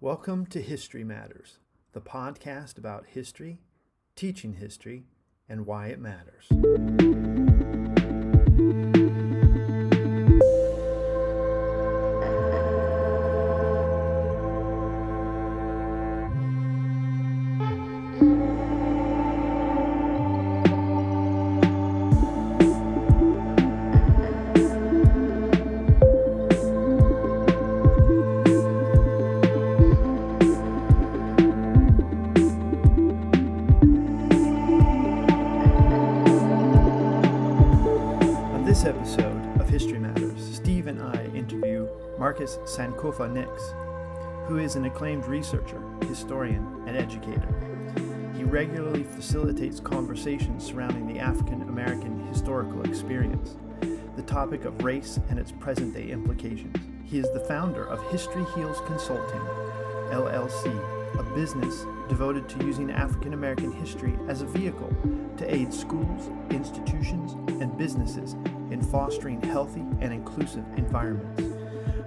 Welcome to History Matters, the podcast about history, teaching history, and why it matters. An acclaimed researcher, historian, and educator. He regularly facilitates conversations surrounding the African American historical experience, the topic of race and its present day implications. He is the founder of History Heals Consulting, LLC, a business devoted to using African American history as a vehicle to aid schools, institutions, and businesses in fostering healthy and inclusive environments.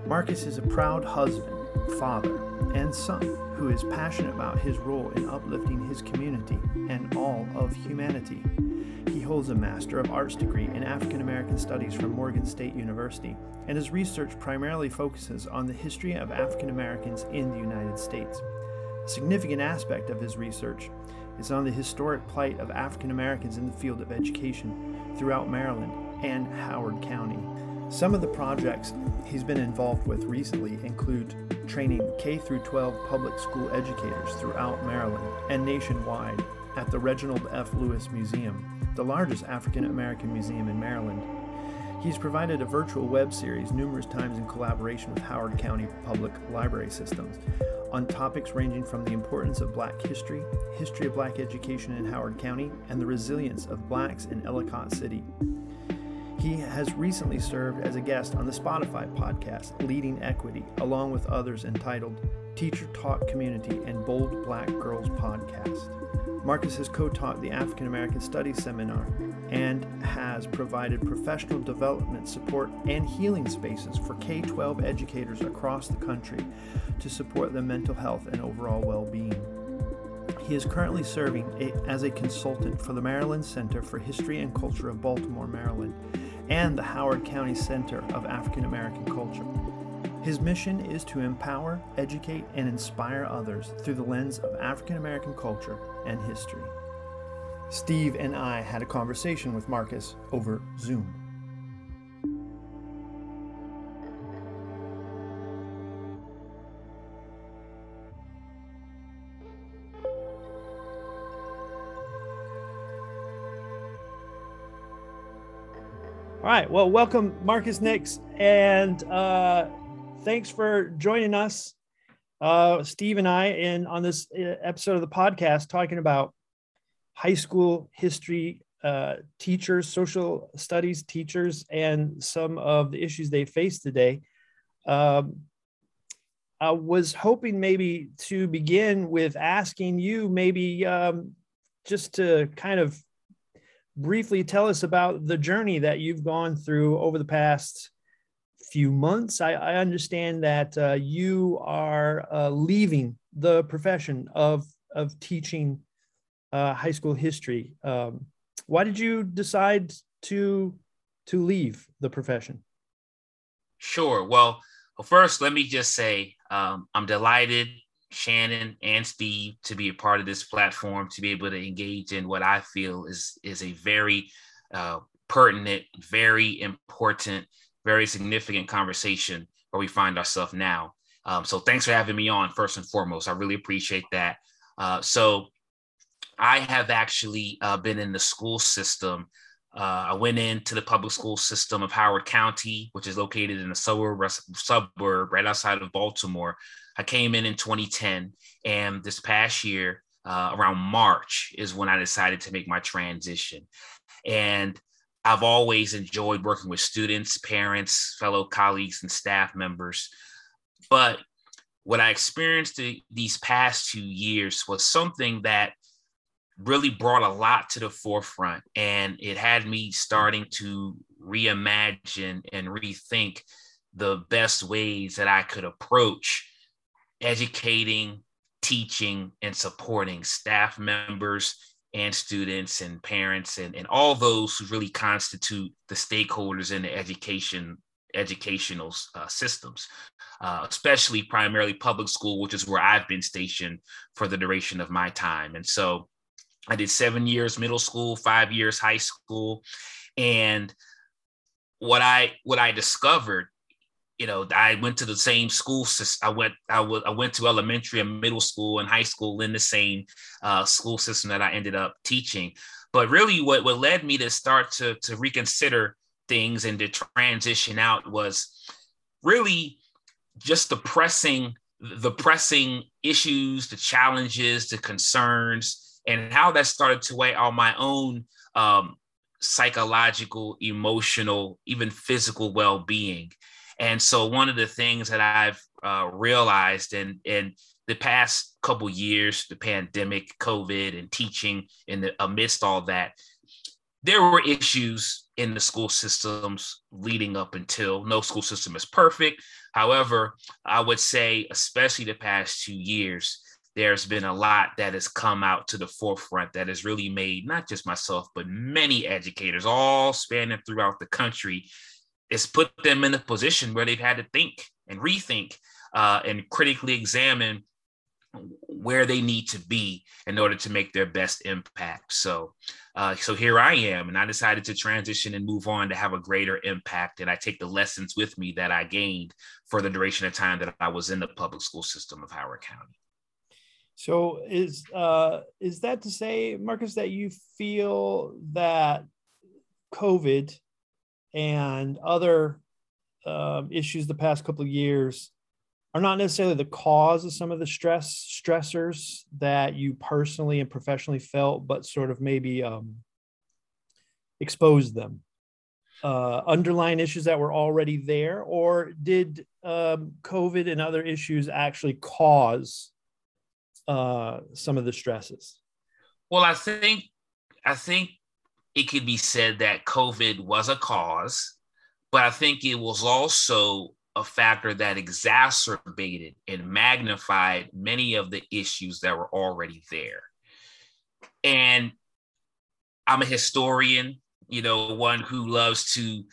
Marcus is a proud husband, father, and son who is passionate about his role in uplifting his community and all of humanity. He holds a Master of Arts degree in African American Studies from Morgan State University, and his research primarily focuses on the history of African Americans in the United States. A significant aspect of his research is on the historic plight of African Americans in the field of education throughout Maryland and Howard County. Some of the projects he's been involved with recently include training K through 12 public school educators throughout Maryland and nationwide at the Reginald F. Lewis Museum, the largest African American museum in Maryland. He's provided a virtual web series numerous times in collaboration with Howard County Public Library Systems on topics ranging from the importance of black history, history of black education in Howard County, and the resilience of blacks in Ellicott City. He has recently served as a guest on the Spotify podcast Leading Equity, along with others entitled Teacher Talk Community and Bold Black Girls podcast. Marcus has co taught the African American Studies Seminar and has provided professional development support and healing spaces for K 12 educators across the country to support their mental health and overall well being. He is currently serving as a consultant for the Maryland Center for History and Culture of Baltimore, Maryland, and the Howard County Center of African American Culture. His mission is to empower, educate, and inspire others through the lens of African American culture and history. Steve and I had a conversation with Marcus over Zoom. Right. Well, welcome, Marcus Nicks, and uh, thanks for joining us, uh, Steve and I, in on this uh, episode of the podcast talking about high school history uh, teachers, social studies teachers, and some of the issues they face today. Um, I was hoping maybe to begin with asking you maybe um, just to kind of briefly tell us about the journey that you've gone through over the past few months. I, I understand that uh, you are uh, leaving the profession of of teaching uh, high school history. Um, why did you decide to to leave the profession? Sure. Well, first, let me just say um, I'm delighted Shannon and Steve to be a part of this platform, to be able to engage in what I feel is is a very uh, pertinent, very important, very significant conversation where we find ourselves now. Um, so thanks for having me on first and foremost. I really appreciate that. Uh, so I have actually uh, been in the school system. Uh, I went into the public school system of Howard County, which is located in a suburb, suburb right outside of Baltimore. I came in in 2010, and this past year, uh, around March, is when I decided to make my transition. And I've always enjoyed working with students, parents, fellow colleagues, and staff members. But what I experienced these past two years was something that really brought a lot to the forefront. And it had me starting to reimagine and rethink the best ways that I could approach educating, teaching, and supporting staff members and students and parents and, and all those who really constitute the stakeholders in the education educational uh, systems, uh, especially primarily public school, which is where I've been stationed for the duration of my time. And so I did seven years middle school, five years high school, and what I what I discovered you know, I went to the same school. I went, I, w- I went to elementary and middle school and high school in the same uh, school system that I ended up teaching. But really, what, what led me to start to, to reconsider things and to transition out was really just the pressing, the pressing issues, the challenges, the concerns, and how that started to weigh on my own um, psychological, emotional, even physical well-being. And so one of the things that I've uh, realized in, in the past couple years, the pandemic, COVID, and teaching in the amidst all that, there were issues in the school systems leading up until no school system is perfect. However, I would say, especially the past two years, there's been a lot that has come out to the forefront that has really made not just myself, but many educators all spanning throughout the country it's put them in a position where they've had to think and rethink uh, and critically examine where they need to be in order to make their best impact. So, uh, so here I am, and I decided to transition and move on to have a greater impact. And I take the lessons with me that I gained for the duration of time that I was in the public school system of Howard County. So, is uh, is that to say, Marcus, that you feel that COVID and other uh, issues the past couple of years are not necessarily the cause of some of the stress stressors that you personally and professionally felt, but sort of maybe um, exposed them. Uh, underlying issues that were already there, or did um, COVID and other issues actually cause uh, some of the stresses? Well, I think I think it could be said that COVID was a cause, but I think it was also a factor that exacerbated and magnified many of the issues that were already there. And I'm a historian, you know, one who loves to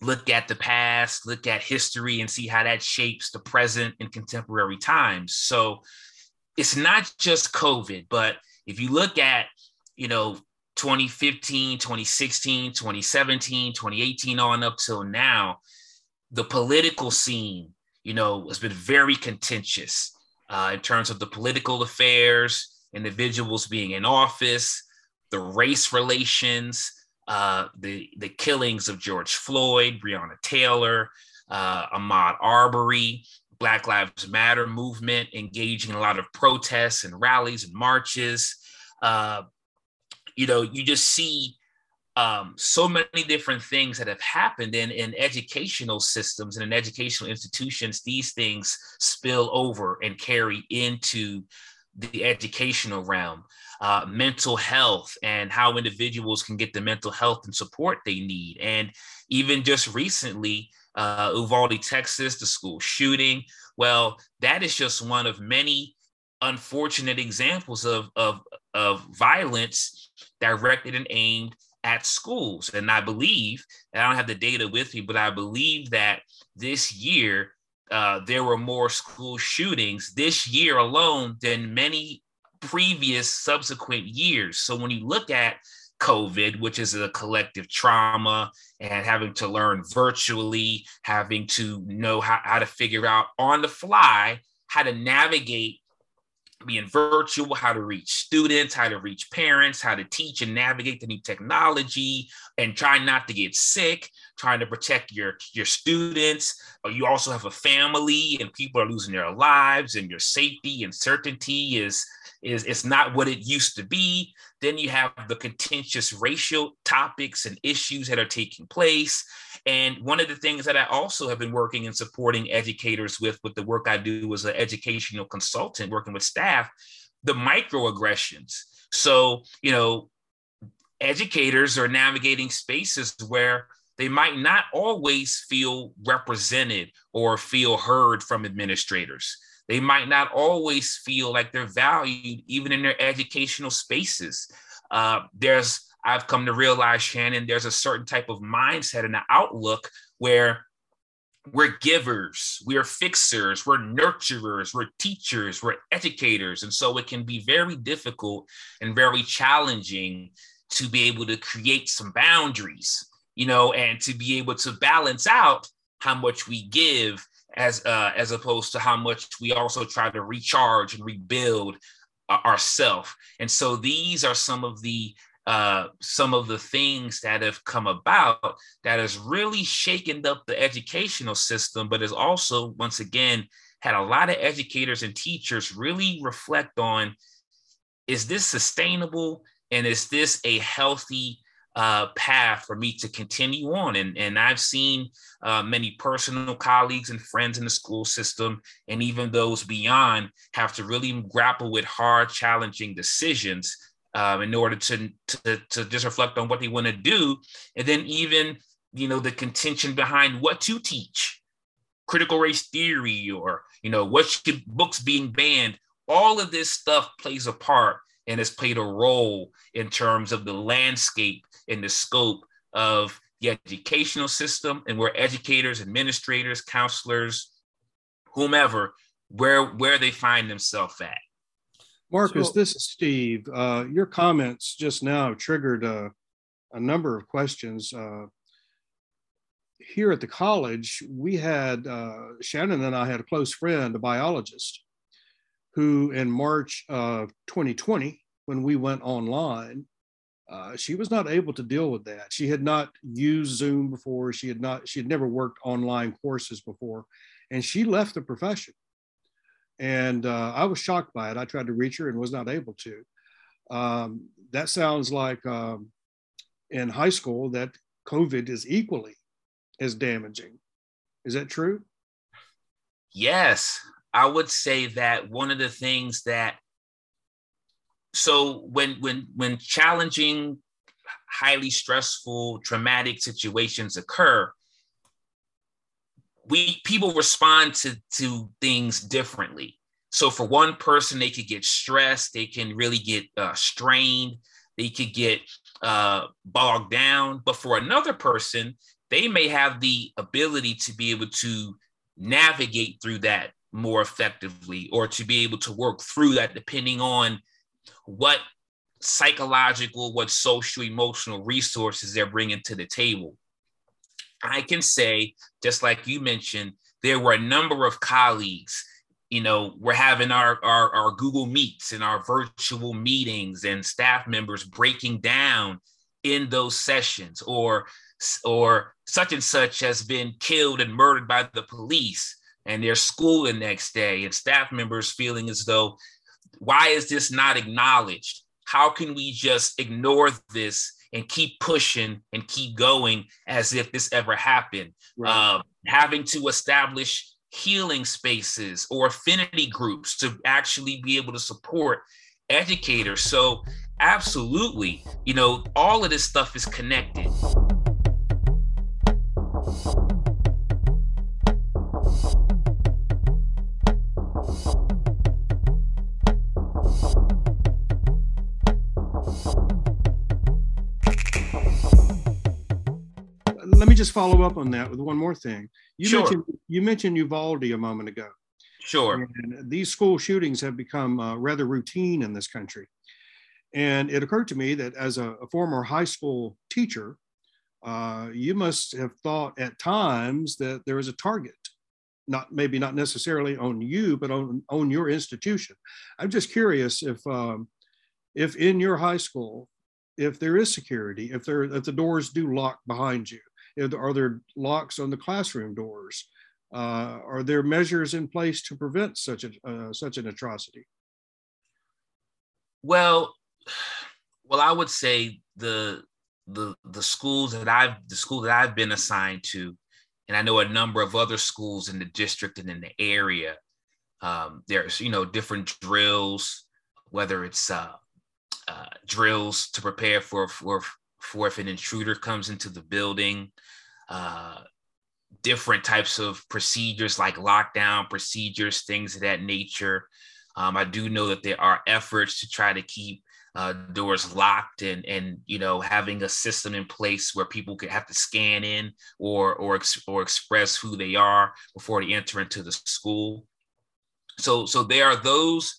look at the past, look at history, and see how that shapes the present and contemporary times. So it's not just COVID, but if you look at, you know, 2015, 2016, 2017, 2018 on up till now, the political scene, you know, has been very contentious uh, in terms of the political affairs, individuals being in office, the race relations, uh, the the killings of George Floyd, Breonna Taylor, uh, Ahmaud Arbery, Black Lives Matter movement, engaging in a lot of protests and rallies and marches. Uh, you know, you just see um, so many different things that have happened in, in educational systems and in educational institutions. These things spill over and carry into the educational realm. Uh, mental health and how individuals can get the mental health and support they need. And even just recently, uh, Uvalde, Texas, the school shooting. Well, that is just one of many unfortunate examples of, of, of violence directed and aimed at schools. And I believe, and I don't have the data with me, but I believe that this year uh, there were more school shootings this year alone than many previous subsequent years. So when you look at COVID, which is a collective trauma, and having to learn virtually, having to know how, how to figure out on the fly how to navigate being virtual, how to reach students, how to reach parents, how to teach and navigate the new technology, and trying not to get sick, trying to protect your, your students. Uh, you also have a family and people are losing their lives, and your safety and certainty is is it's not what it used to be. Then you have the contentious racial topics and issues that are taking place. And one of the things that I also have been working and supporting educators with, with the work I do as an educational consultant, working with staff, the microaggressions. So, you know, educators are navigating spaces where they might not always feel represented or feel heard from administrators They might not always feel like they're valued, even in their educational spaces. Uh, there's, I've come to realize, Shannon, there's a certain type of mindset and an outlook where we're givers, we're fixers, we're nurturers, we're teachers, we're educators. And so it can be very difficult and very challenging to be able to create some boundaries, you know, and to be able to balance out how much we give as uh, as opposed to how much we also try to recharge and rebuild uh, ourselves. And so these are some of the uh, some of the things that have come about that has really shaken up the educational system, but has also, once again, had a lot of educators and teachers really reflect on is this sustainable and is this a healthy uh, path for me to continue on. And, and I've seen uh, many personal colleagues and friends in the school system, and even those beyond, have to really grapple with hard, challenging decisions um, in order to, to, to just reflect on what they want to do. And then even, you know, the contention behind what to teach, critical race theory, or, you know, what should books being banned, all of this stuff plays a part and has played a role in terms of the landscape and the scope of the educational system and where educators, administrators, counselors, whomever, where where they find themselves at. Marcus, so, this is Steve. Uh, your comments just now triggered a, a number of questions. Uh, here at the college, we had uh, Shannon and I had a close friend, a biologist, who in March of 2020, when we went online, uh, she was not able to deal with that. She had not used Zoom before. She had not. She had never worked online courses before, and she left the profession. And uh, I was shocked by it. I tried to reach her and was not able to. Um, that sounds like um, in high school that COVID is equally as damaging. Is that true? Yes, I would say that one of the things that so when when when challenging highly stressful traumatic situations occur we people respond to to things differently. So for one person they could get stressed they can really get uh, strained they could get uh, bogged down. But for another person they may have the ability to be able to navigate through that more effectively or to be able to work through that depending on what psychological, what social, emotional resources they're bringing to the table. I can say, just like you mentioned, there were a number of colleagues. You know, we're having our, our, our Google Meets and our virtual meetings and staff members breaking down in those sessions, or or such and such has been killed and murdered by the police, and they're school the next day, and staff members feeling as though why is this not acknowledged? How can we just ignore this and keep pushing and keep going as if this ever happened? Right. Uh, having to establish healing spaces or affinity groups to actually be able to support educators. So, absolutely, you know, all of this stuff is connected. Just follow up on that with one more thing. You sure. mentioned you mentioned Uvalde a moment ago. Sure. And these school shootings have become uh, rather routine in this country. And it occurred to me that as a, a former high school teacher, uh, you must have thought at times that there is a target, not maybe not necessarily on you, but on, on your institution. I'm just curious if um, if in your high school, if there is security, if there if the doors do lock behind you, are there locks on the classroom doors? Uh, are there measures in place to prevent such a uh, such an atrocity? Well, well, I would say the the the schools that I've the school that I've been assigned to, and I know a number of other schools in the district and in the area. Um, there's you know different drills, whether it's uh, uh, drills to prepare for for for if an intruder comes into the building, uh, different types of procedures like lockdown procedures, things of that nature. Um, I do know that there are efforts to try to keep uh, doors locked and and you know having a system in place where people could have to scan in or or or express who they are before they enter into the school. So so there are those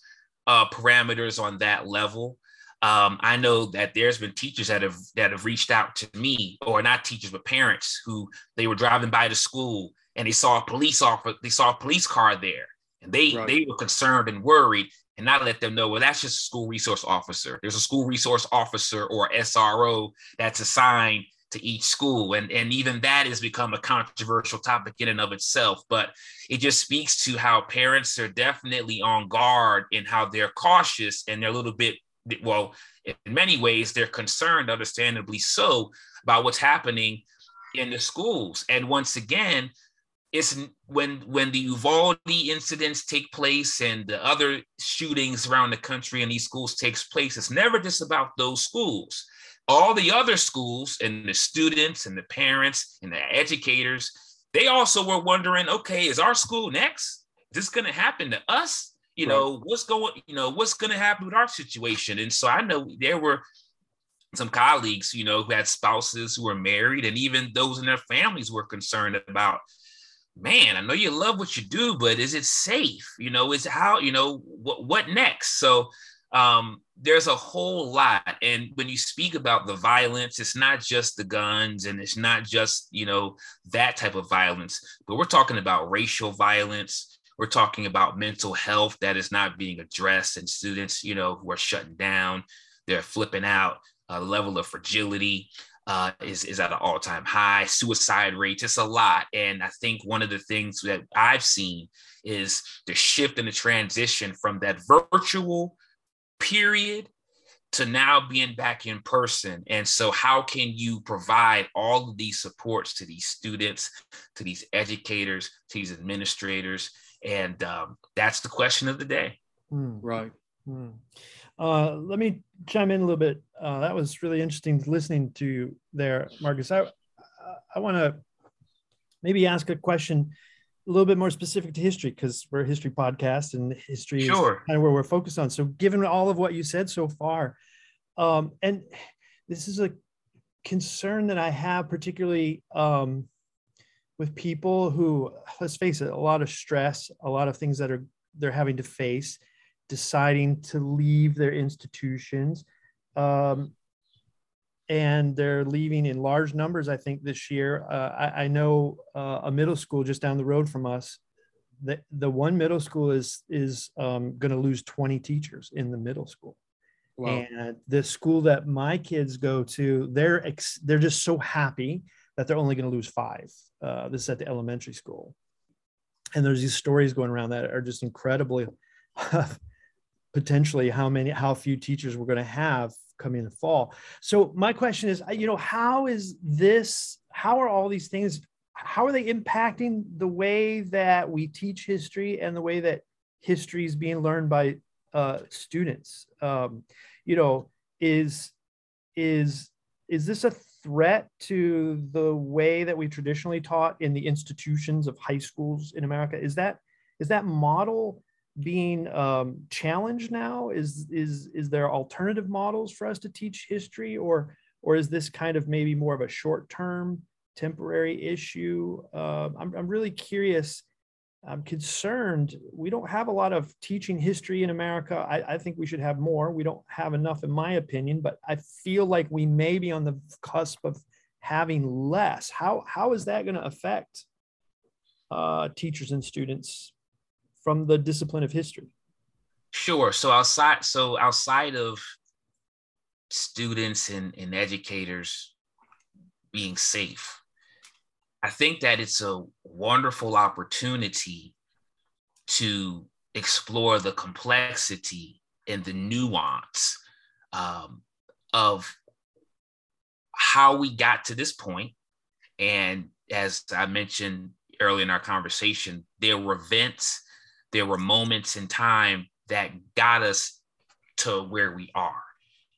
uh, parameters on that level. Um, I know that there's been teachers that have that have reached out to me, or not teachers, but parents who they were driving by the school and they saw a police officer, they saw a police car there, and they right. they were concerned and worried, and I let them know, well, that's just a school resource officer. There's a school resource officer or SRO that's assigned to each school, and and even that has become a controversial topic in and of itself. But it just speaks to how parents are definitely on guard and how they're cautious and they're a little bit well, in many ways, they're concerned, understandably so, about what's happening in the schools. And once again, it's when when the Uvalde incidents take place and the other shootings around the country in these schools takes place, it's never just about those schools. All the other schools and the students and the parents and the educators, they also were wondering, okay, is our school next? Is this to happen to us? You right. know what's going you know what's going to happen with our situation? And so i know there were some colleagues you know who had spouses who were married and even those in their families were concerned about man i know you love what you do but is it safe? You know is how you know what what next? So um there's a whole lot. And when you speak about the violence it's not just the guns and it's not just you know that type of violence but we're talking about racial violence we're talking about mental health that is not being addressed and students, you know, who are shutting down, they're flipping out. Uh, level of fragility uh, is, is at an all-time high. Suicide rates, it's a lot. And I think one of the things that I've seen is the shift and the transition from that virtual period to now being back in person. And so, how can you provide all of these supports to these students, to these educators, to these administrators? And um, that's the question of the day. Mm. Right. Mm. Uh, let me chime in a little bit. Uh, that was really interesting listening to there, Marcus. I, I want to maybe ask a question a little bit more specific to history because we're a history podcast and history sure. is kind of where we're focused on. So, given all of what you said so far, um, and this is a concern that I have, particularly um, with people who let's face it a lot of stress a lot of things that are they're having to face deciding to leave their institutions um, and they're leaving in large numbers i think this year uh, I, I, know uh, a middle school just down the road from us the, the one middle school is is um, going to lose 20 teachers in the middle school wow. and the school that my kids go to they're ex, they're just so happy that they're only going to lose five. Uh, this is at the elementary school. And there's these stories going around that are just incredibly potentially how many, how few teachers we're going to have coming in the fall. So my question is, you know, how is this, how are all these things, how are they impacting the way that we teach history and the way that history is being learned by uh, students? Um, you know, is, is, is this a threat to the way that we traditionally taught in the institutions of high schools in America? Is that is that model being um, challenged now? Is is is there alternative models for us to teach history, or or is this kind of maybe more of a short term, temporary issue? Uh, I'm I'm really curious I'm concerned we don't have a lot of teaching history in America. I, I, think we should have more. We don't have enough, in my opinion, but I feel like we may be on the cusp of having less. How, how is that going to affect uh, teachers and students from the discipline of history? Sure. So outside, so outside of students and, and educators being safe, I think that it's a wonderful opportunity to explore the complexity and the nuance um, of how we got to this point. And as I mentioned earlier in our conversation, there were events, there were moments in time that got us to where we are.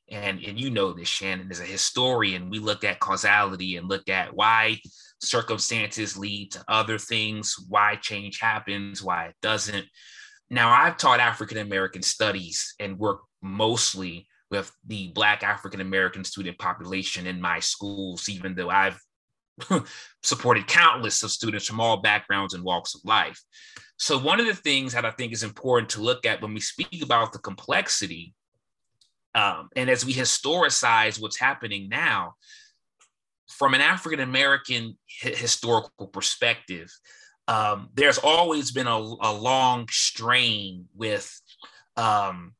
And and you know this shannon as a historian we look at causality and look at why circumstances lead to other things why change happens why it doesn't. Now i've taught african american studies and worked mostly with the black african american student population in my schools even though i've supported countless of students from all backgrounds and walks of life. So one of the things that i think is important to look at when we speak about the complexity um, and as we historicize what's happening now, from an African American historical perspective, um, there's always been a, a long strain with um,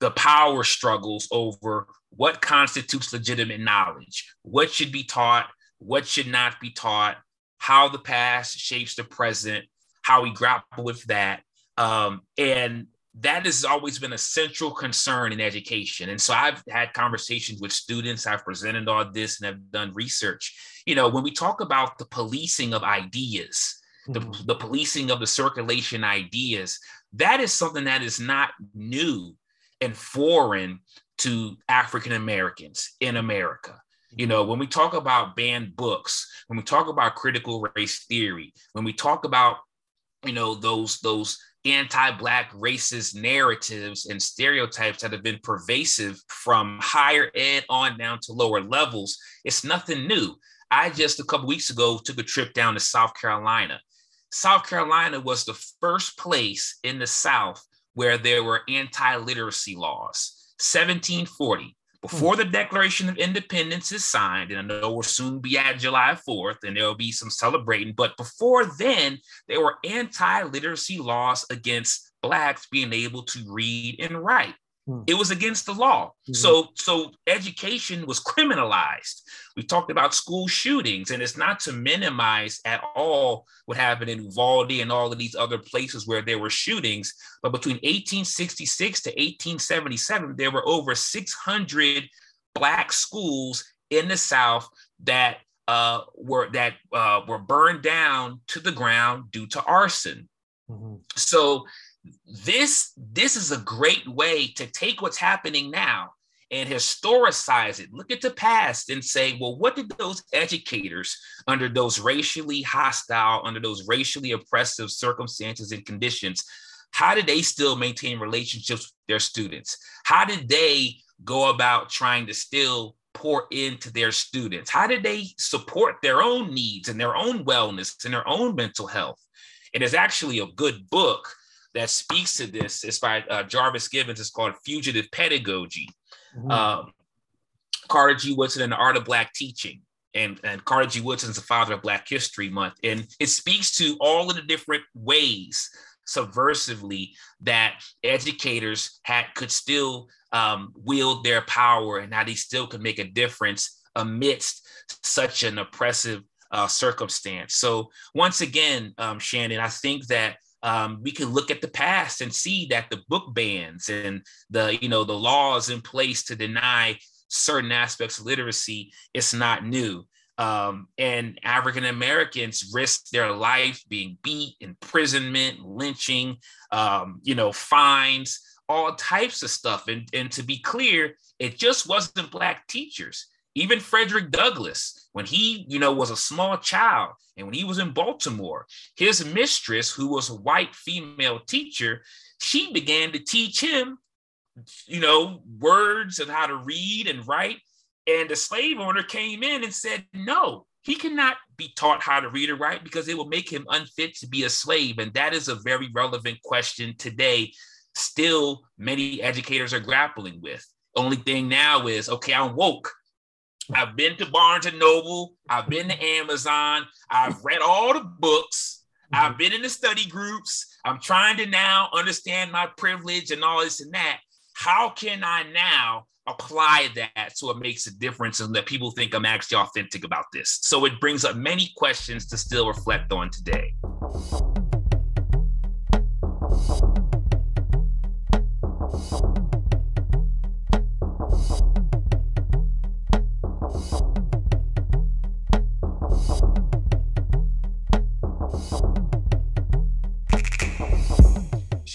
the power struggles over what constitutes legitimate knowledge, what should be taught, what should not be taught, how the past shapes the present, how we grapple with that. Um, and that has always been a central concern in education. And so I've had conversations with students, I've presented all this and have done research. You know, when we talk about the policing of ideas, mm-hmm. the, the policing of the circulation ideas, that is something that is not new and foreign to African Americans in America. You know, when we talk about banned books, when we talk about critical race theory, when we talk about, you know, those those anti-black racist narratives and stereotypes that have been pervasive from higher ed on down to lower levels it's nothing new. I just a couple weeks ago took a trip down to south carolina. South carolina was the first place in the south where there were anti-literacy laws. 1740 Hmm. before the Declaration of Independence is signed, and I know we'll soon be at July 4th and there'll be some celebrating, but before then, there were anti literacy laws against Blacks being able to read and write. Hmm. It was against the law. Mm-hmm. So, so education was criminalized. We talked about school shootings, and it's not to minimize at all what happened in Uvalde and all of these other places where there were shootings. But between 1866 to 1877, there were over 600 black schools in the South that uh, were that uh, were burned down to the ground due to arson. Mm-hmm. So this this is a great way to take what's happening now and historicize it. Look at the past and say well what did those educators under those racially hostile under those racially oppressive circumstances and conditions how did they still maintain relationships with their students? How did they go about trying to still pour into their students? How did they support their own needs and their own wellness and their own mental health? It is actually a good book that speaks to this. It's by uh, Jarvis Givens. It's called Fugitive Pedagogy. Mm-hmm. Um, Carter G. Woodson and the Art of Black Teaching. And, and Carter G. Woodson is the father of Black History Month. And it speaks to all of the different ways subversively that educators had could still um, wield their power and how they still could make a difference amidst such an oppressive uh, circumstance. So once again, um, Shannon, I think that um, we can look at the past and see that the book bans and the you know the laws in place to deny certain aspects of literacy it's not new. Um, and african americans risk their life being beat imprisonment lynching um, you know fines all types of stuff. And, and to be clear it just wasn't black teachers even Frederick Douglass, when he, you know, was a small child and when he was in Baltimore, his mistress, who was a white female teacher, she began to teach him, you know, words of how to read and write. And the slave owner came in and said, no, he cannot be taught how to read or write because it will make him unfit to be a slave. And that is a very relevant question today. Still, many educators are grappling with. Only thing now is, okay, I'm woke. I've been to Barnes and Noble. I've been to Amazon. I've read all the books. I've been in the study groups. I'm trying to now understand my privilege and all this and that. How can I now apply that so it makes a difference and that people think I'm actually authentic about this? So it brings up many questions to still reflect on today.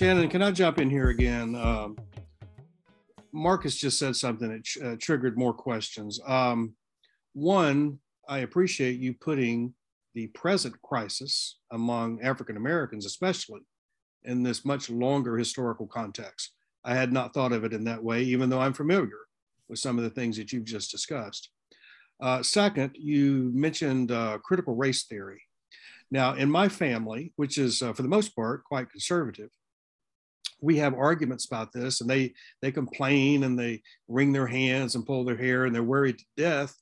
Shannon, can I jump in here again? Um, Marcus just said something that uh, triggered more questions. Um, one, I appreciate you putting the present crisis among African Americans, especially in this much longer historical context. I had not thought of it in that way, even though I'm familiar with some of the things that you've just discussed. Uh, second, you mentioned uh, critical race theory. Now, in my family, which is uh, for the most part quite conservative, we have arguments about this, and they they complain and they wring their hands and pull their hair, and they're worried to death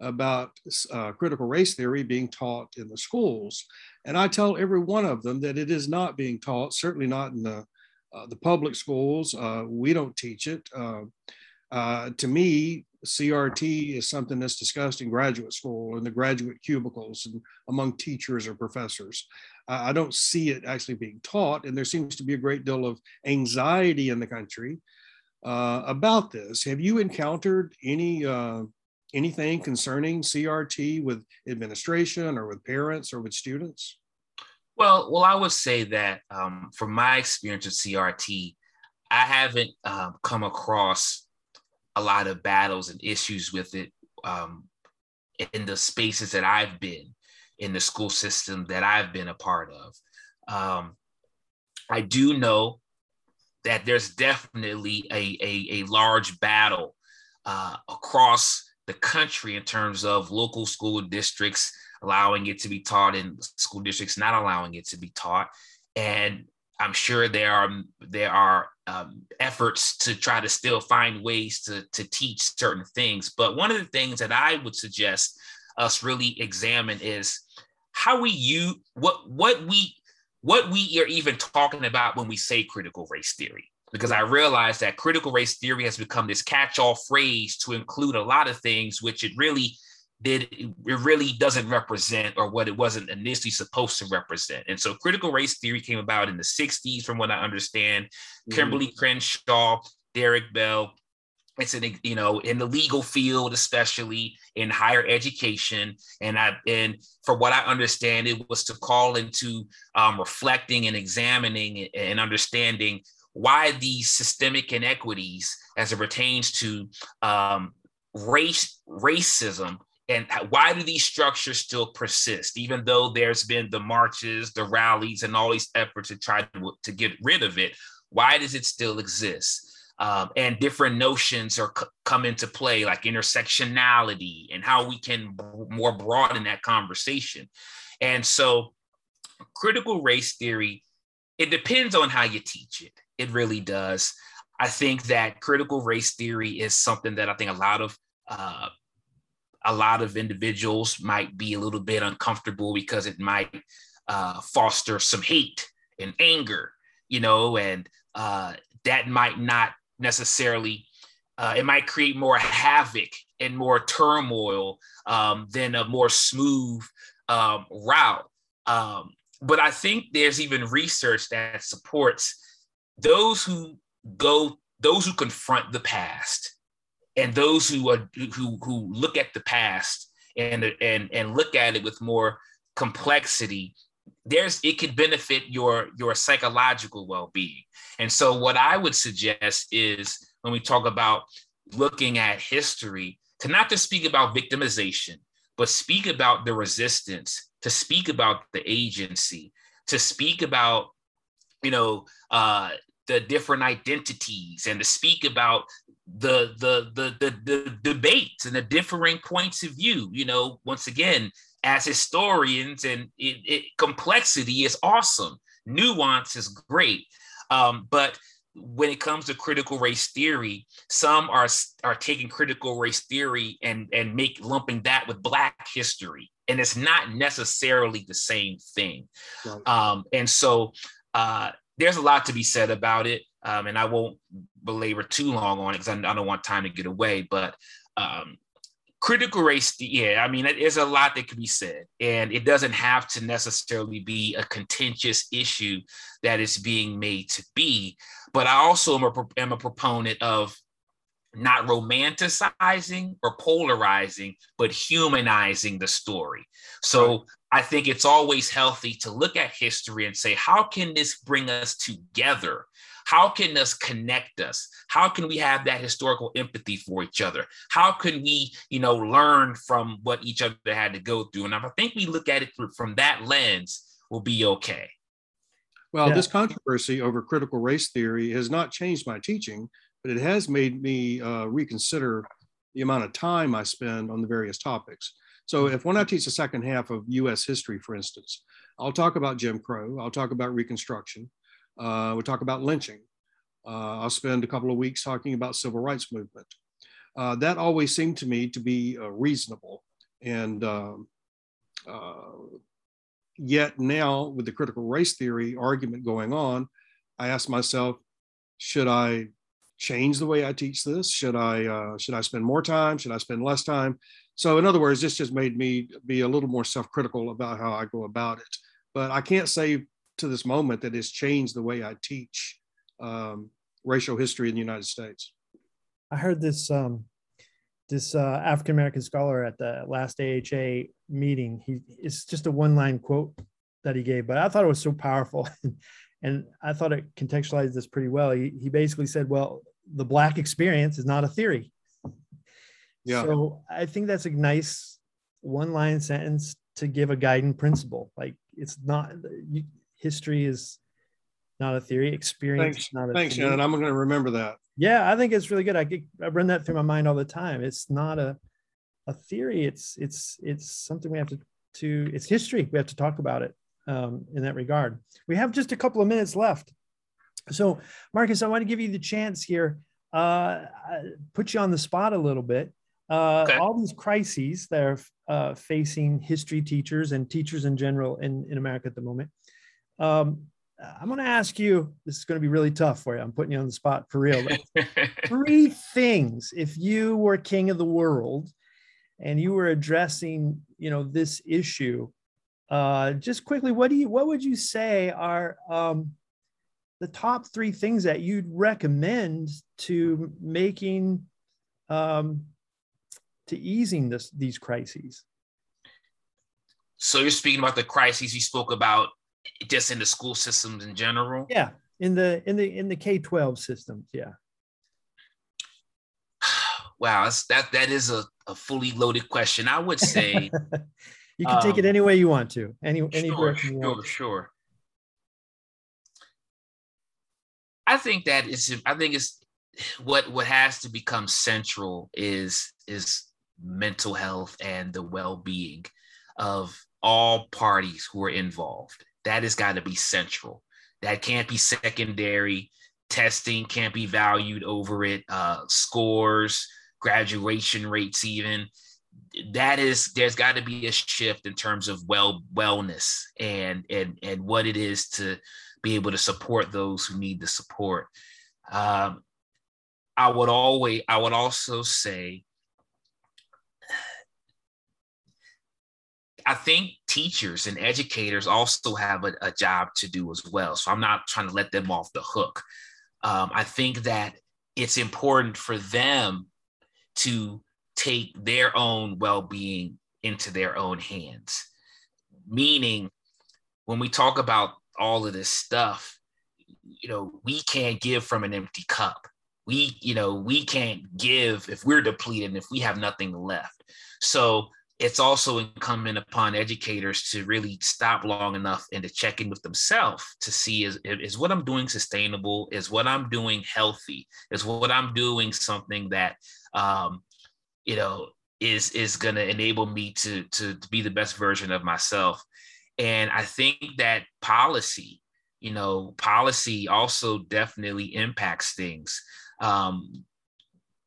about uh, critical race theory being taught in the schools. And I tell every one of them that it is not being taught, certainly not in the uh, the public schools. Uh, we don't teach it. Uh, uh, to me, CRT is something that's discussed in graduate school in the graduate cubicles and among teachers or professors. I don't see it actually being taught, and there seems to be a great deal of anxiety in the country uh, about this. Have you encountered any uh, anything concerning CRT with administration or with parents or with students? Well, well, I would say that um, from my experience with CRT, I haven't um, come across a lot of battles and issues with it um, in the spaces that I've been in the school system that I've been a part of. Um, I do know that there's definitely a, a, a large battle uh, across the country in terms of local school districts allowing it to be taught in school districts not allowing it to be taught and i'm sure there are there are um, efforts to try to still find ways to, to teach certain things but one of the things that i would suggest us really examine is how we use what what we what we are even talking about when we say critical race theory because I realized that critical race theory has become this catch-all phrase to include a lot of things which it really did it really doesn't represent or what it wasn't initially supposed to represent. And so critical race theory came about in the 60s from what I understand. Mm-hmm. Kimberlé Crenshaw, Derek Bell, it's in you know in the legal field especially in higher education. And i and for what i understand it was to call into um, reflecting and examining and understanding why these systemic inequities as it pertains to um, race racism and why do these structures still persist even though there's been the marches the rallies and all these efforts to try to, to get rid of it? Why does it still exist um, and different notions are c- come into play like intersectionality and how we can b- more broaden that conversation. And so critical race theory it depends on how you teach it. It really does. I think that critical race theory is something that i think a lot of uh, a lot of individuals might be a little bit uncomfortable because it might uh, foster some hate and anger you know and uh, that might not necessarily uh, it might create more havoc and more turmoil um, than a more smooth um, route. Um, but I think there's even research that supports those who go, those who confront the past, and those who are who who look at the past and and and look at it with more complexity there's it could benefit your your psychological well-being. And so what i would suggest is when we talk about looking at history to not to speak about victimization but speak about the resistance to speak about the agency to speak about you know uh the different identities and to speak about the the the the, the debates and the differing points of view. You know once again as historians, and it, it, complexity is awesome, nuance is great. Um, but when it comes to critical race theory, some are are taking critical race theory and and make lumping that with Black history, and it's not necessarily the same thing. Right. Um, and so uh, there's a lot to be said about it, um, and I won't belabor too long on it because I, I, don't want time to get away. But um, critical race yeah i mean there's a lot that can be said and it doesn't have to necessarily be a contentious issue that is being made to be but i also am a, am a proponent of not romanticizing or polarizing but humanizing the story. So i think it's always healthy to look at history and say how can this bring us together How can this connect us? How can we have that historical empathy for each other? How can we, you know, learn from what each other had to go through? And I think we look at it from that lens, we'll be okay. Well, yeah. this controversy over critical race theory has not changed my teaching, but it has made me uh, reconsider the amount of time I spend on the various topics. So, if when I teach the second half of US history, for instance, I'll talk about Jim Crow, I'll talk about Reconstruction, uh, we'll talk about lynching. Uh, I'll spend a couple of weeks talking about civil rights movement. Uh, that always seemed to me to be uh, reasonable. And um, uh, yet now, with the critical race theory argument going on, I ask myself, should I change the way I teach this? Should I uh, should I spend more time? Should I spend less time? So, in other words, this just made me be a little more self-critical about how I go about it. But I can't say to this moment that has changed the way I teach um, racial history in the United States. I heard this um, this uh, African American scholar at the last AHA meeting. He it's just a one line quote that he gave, but I thought it was so powerful, and I thought it contextualized this pretty well. He he basically said, "Well, the black experience is not a theory." Yeah. So I think that's a nice one line sentence to give a guiding principle. Like it's not you, history is not a theory. Experience Thanks. not a Thanks, theory. Shannon. I'm going to remember that. Yeah, I think it's really good. I get, I run that through my mind all the time. It's not a a theory. It's it's it's something we have to to. It's history. We have to talk about it um, in that regard. We have just a couple of minutes left. So, Marcus, I want to give you the chance here. Uh, put you on the spot a little bit. Uh, okay. All these crises that are uh, facing history teachers and teachers in general in, in America at the moment. Um, I'm going to ask you. This is going to be really tough for you. I'm putting you on the spot for real. three things. If you were king of the world, and you were addressing, you know, this issue, uh, just quickly, what do you, what would you say are um, the top three things that you'd recommend to making, um, to easing this these crises? So you're speaking about the crises you spoke about just in the school systems in general? Yeah in the in the in the k-12 systems yeah. Wow that that is a, a fully loaded question. I would say you can um, take it um, any way you want to any any sure, direction you sure, want. sure. I think that is i think it's what what has to become central is is mental health and the well-being of all parties who are involved that has got to be central. That can't be secondary. Testing can't be valued over it. Uh, scores, graduation rates, even that is there's got to be a shift in terms of well wellness and and and what it is to be able to support those who need the support. Um, I would always I would also say I think teachers and educators also have a, a, job to do as well. So I'm not trying to let them off the hook. Um, I think that it's important for them to take their own well being into their own hands. Meaning, when we talk about all of this stuff, you know, we can't give from an empty cup. We, you know, we can't give if we're depleted, and if we have nothing left. So it's also incumbent upon educators to really stop long enough and to check in with themselves to see is, is what I'm doing sustainable? Is what I'm doing healthy? Is what I'm doing something that, um, you know, is is going to enable me to, to to be the best version of myself? And I think that policy, you know, policy also definitely impacts things um,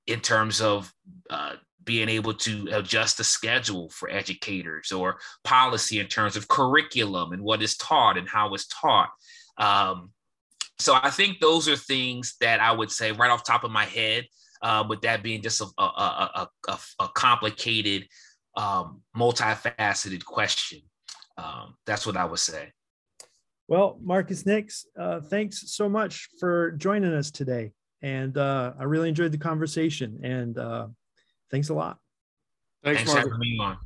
in terms of uh, being able to adjust the schedule for educators or policy in terms of curriculum and what is taught and how it's taught. Um, so I think those are things that I would say right off top of my head, uh, with that being just a, a, a, a, complicated, um, multifaceted question. Um, that's what I would say. Well, Marcus Nicks, uh, thanks so much for joining us today. And uh, I really enjoyed the conversation. And uh, Thanks a lot. Thanks, Thanks for having me on.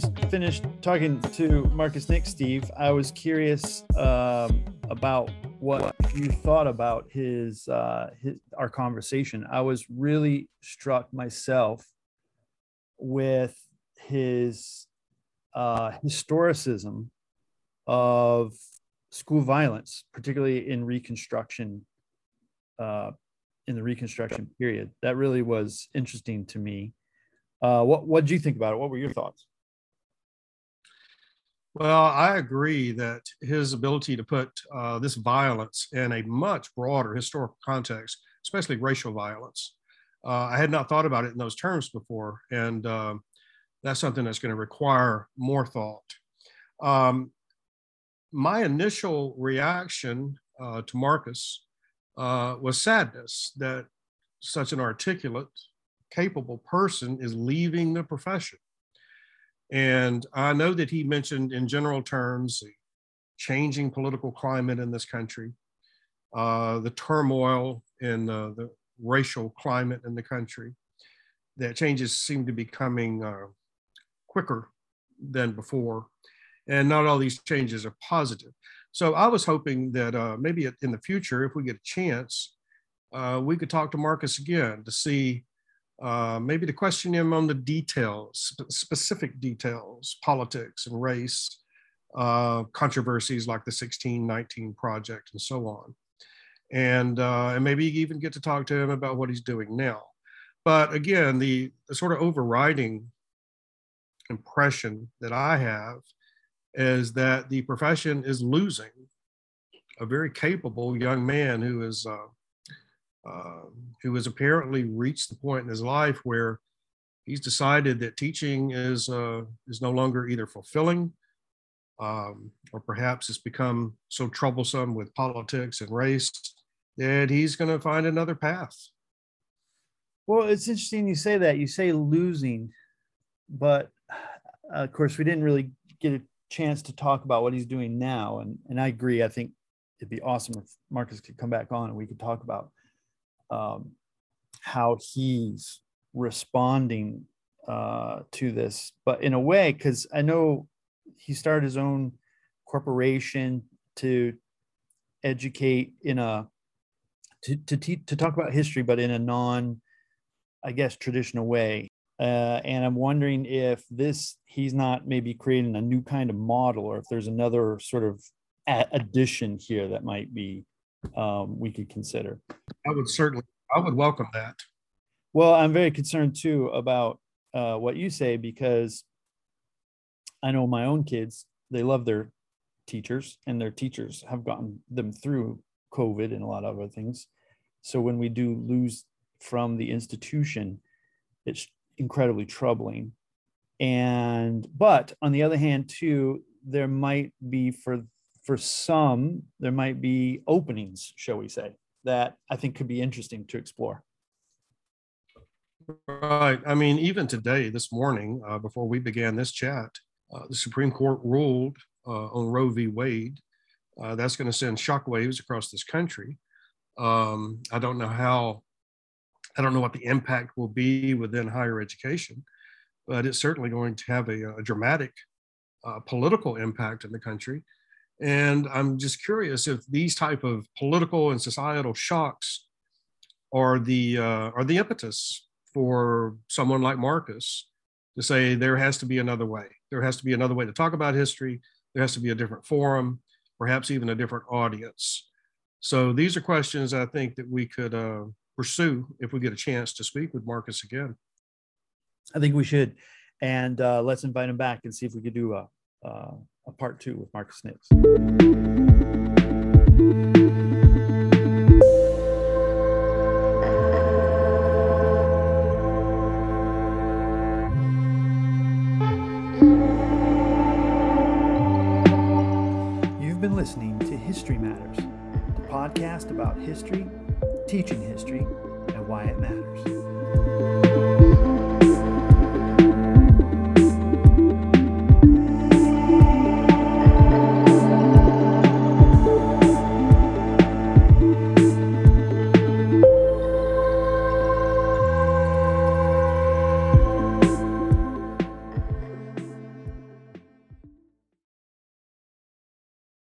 Just finished talking to Marcus Nick, Steve. I was curious um, about what you thought about his, uh, his our conversation. I was really struck myself with his uh, historicism of school violence, particularly in Reconstruction, uh, in the Reconstruction period. That really was interesting to me. Uh, what what did you think about it? What were your thoughts? Well, I agree that his ability to put uh, this violence in a much broader historical context, especially racial violence, uh, I had not thought about it in those terms before, and um, that's something that's going to require more thought. Um, my initial reaction uh, to Marcus uh, was sadness that such an articulate, capable person is leaving the profession. And I know that he mentioned in general terms the changing political climate in this country, uh, the turmoil in uh, the racial climate in the country, that changes seem to be coming uh, quicker than before. And not all these changes are positive. So I was hoping that uh, maybe in the future, if we get a chance, uh, we could talk to Marcus again to see uh, maybe to question him on the details, specific details, politics and race, uh, controversies like the 1619 project and so on. And, uh, and maybe even get to talk to him about what he's doing now. But again, the, the sort of overriding impression that I have is that the profession is losing a very capable young man who is uh, uh, who has apparently reached the point in his life where he's decided that teaching is uh, is no longer either fulfilling um, or perhaps it's become so troublesome with politics and race that he's going to find another path. Well, it's interesting you say that. You say losing, but uh, of course, we didn't really get a chance to talk about what he's doing now. And, and I agree. I think it'd be awesome if Marcus could come back on and we could talk about um, how he's responding uh, to this. But in a way, because I know he started his own corporation to educate in a to to, te- to talk about history, but in a non, I guess, traditional way. Uh, and I'm wondering if this he's not maybe creating a new kind of model, or if there's another sort of addition here that might be um, we could consider. I would certainly, I would welcome that. Well, I'm very concerned too about uh, what you say because I know my own kids, they love their teachers, and their teachers have gotten them through COVID and a lot of other things. So when we do lose from the institution, it's incredibly troubling. And but on the other hand, too, there might be for for some, there might be openings, shall we say, that I think could be interesting to explore. Right. I mean, even today, this morning, uh, before we began this chat, uh, the Supreme Court ruled uh, on Roe v. Wade. Uh, that's going to send shockwaves across this country. Um, I don't know how, I don't know what the impact will be within higher education, but it's certainly going to have a, a dramatic uh, political impact in the country. And I'm just curious if these type of political and societal shocks are the uh, are the impetus for someone like Marcus to say there has to be another way. There has to be another way to talk about history. There has to be a different forum, perhaps even a different audience. So these are questions I think that we could uh, pursue if we get a chance to speak with Marcus again. I think we should, and uh, let's invite him back and see if we could do a. A part two with Marcus Nicks.